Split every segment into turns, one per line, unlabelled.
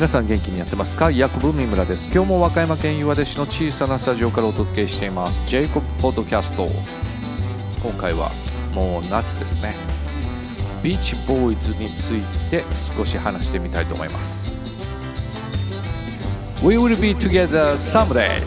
皆さん元気にやってますか？ヤコブ三村です。今日も和歌山県岩出市の小さなスタジオからお届けしています。ジェイコブポッドキャスト。今回はもう夏ですね。ビーチボーイズについて少し話してみたいと思います。We will be together someday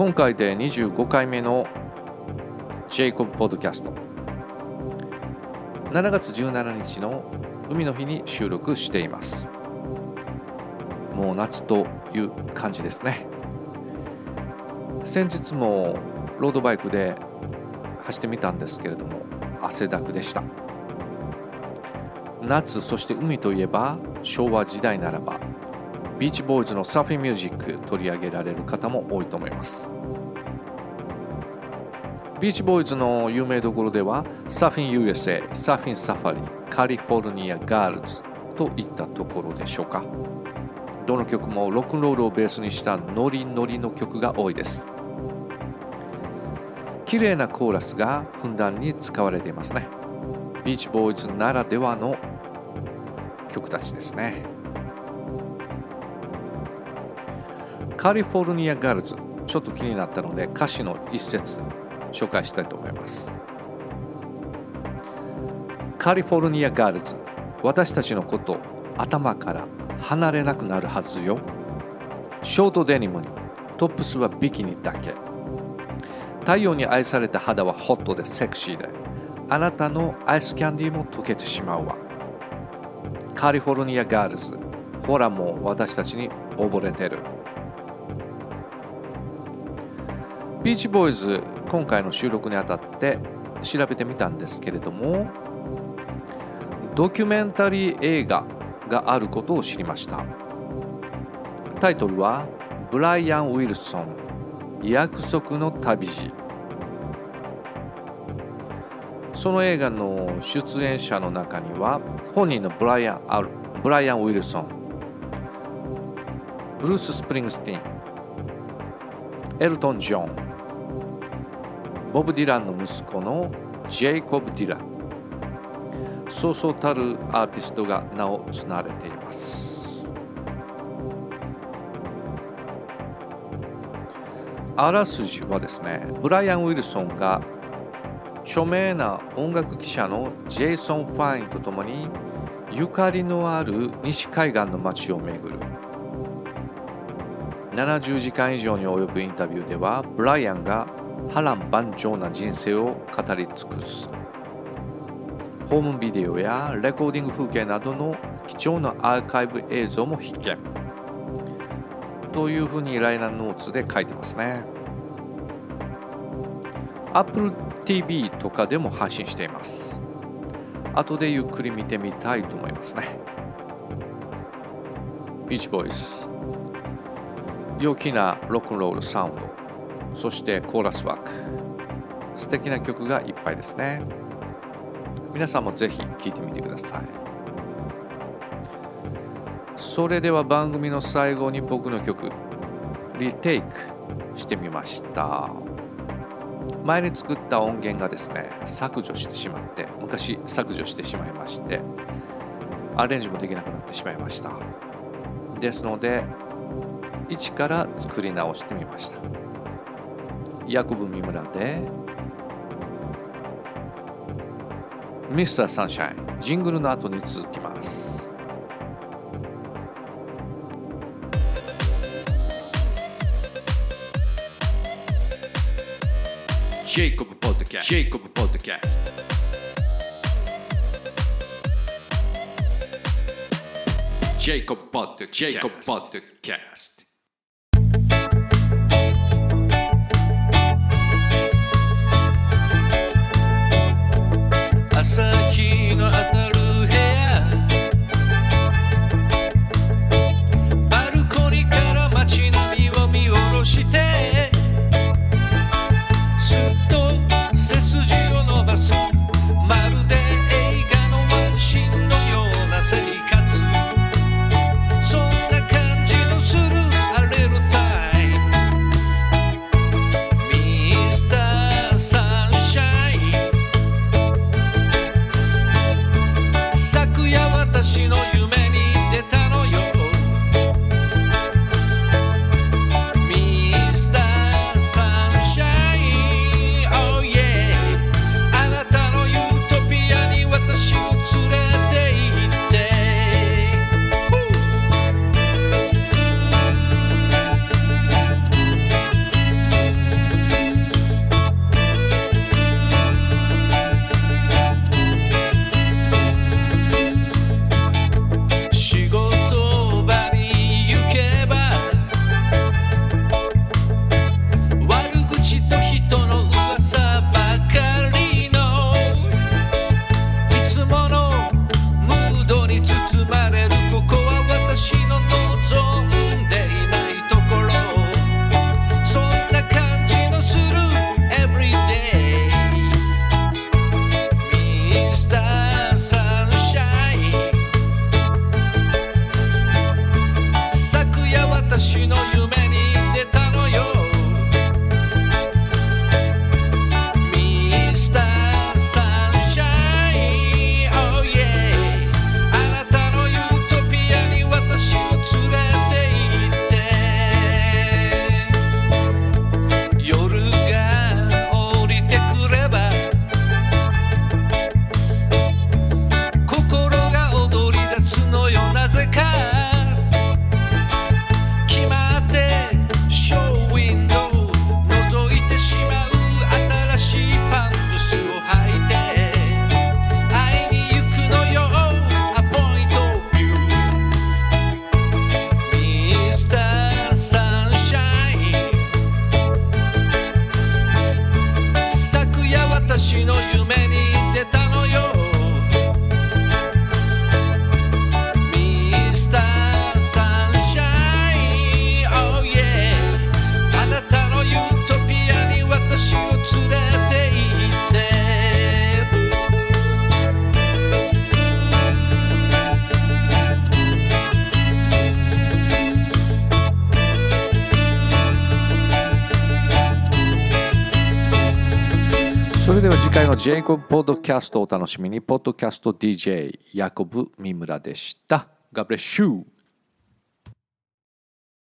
今回で25回目のジェイコブ・ポッドキャスト7月17日の海の日に収録しています。もう夏という感じですね。先日もロードバイクで走ってみたんですけれども汗だくでした。夏そして海といえば昭和時代ならばビーチボーイズのサーフィンミュージック取り上げられる方も多いと思います。ビーチボーイズの有名どころではサーフィン USA サーフィンサファリカリフォルニアガールズといったところでしょうか。どの曲もロックンロールをベースにしたノリノリの曲が多いです。綺麗なコーラスがふんだんに使われていますね。ビーチボーイズならではの曲たちですね。カリフォルニアガールズちょっと気になったので歌詞の一節紹介したいと思います。カリフォルニアガールズ私たちのこと頭から離れなくなるはずよ。ショートデニムにトップスはビキニだけ。太陽に愛された肌はホットでセクシーであなたのアイスキャンディーも溶けてしまうわ。カリフォルニアガールズほらもう私たちに溺れてる。ビーチボーイズ今回の収録にあたって調べてみたんですけれどもドキュメンタリー映画があることを知りました。タイトルはブライアン・ウィルソン約束の旅路。その映画の出演者の中には本人のブライアン・アルブライアン・ウィルソンブルース・スプリングスティンエルトン・ジョンボブ・ディランの息子のジェイコブ・ディラン。そうそうたるアーティストが名を連ねています。あらすじはですねブライアン・ウィルソンが著名な音楽記者のジェイソン・ファインとともにゆかりのある西海岸の街を巡る。70時間以上に及ぶインタビューではブライアンが波乱万丈な人生を語り尽くす。ホームビデオやレコーディング風景などの貴重なアーカイブ映像も必見。というふうにライナーノーツで書いてますね。Apple TV とかでも配信しています。後でゆっくり見てみたいと思いますね。ビーチボイズ陽気なロックンロールサウンド。そしてコーラスワーク。素敵な曲がいっぱいですね。皆さんもぜひ聴いてみてください。それでは番組の最後に僕の曲リテイクしてみました。前に作った音源がですね削除してしまって昔削除してしまいましてアレンジもできなくなってしまいました。ですので一から作り直してみました。ヤコブ三村でミスターサンシャインジングルの後に続きます。ジェイコブポッドキャストジェイコブポッドキャストジェイコブポッドキャストそれでは次回のジェイコブポッドキャストをお楽しみに。ポッドキャスト DJ ヤコブ三村でした。God bless you!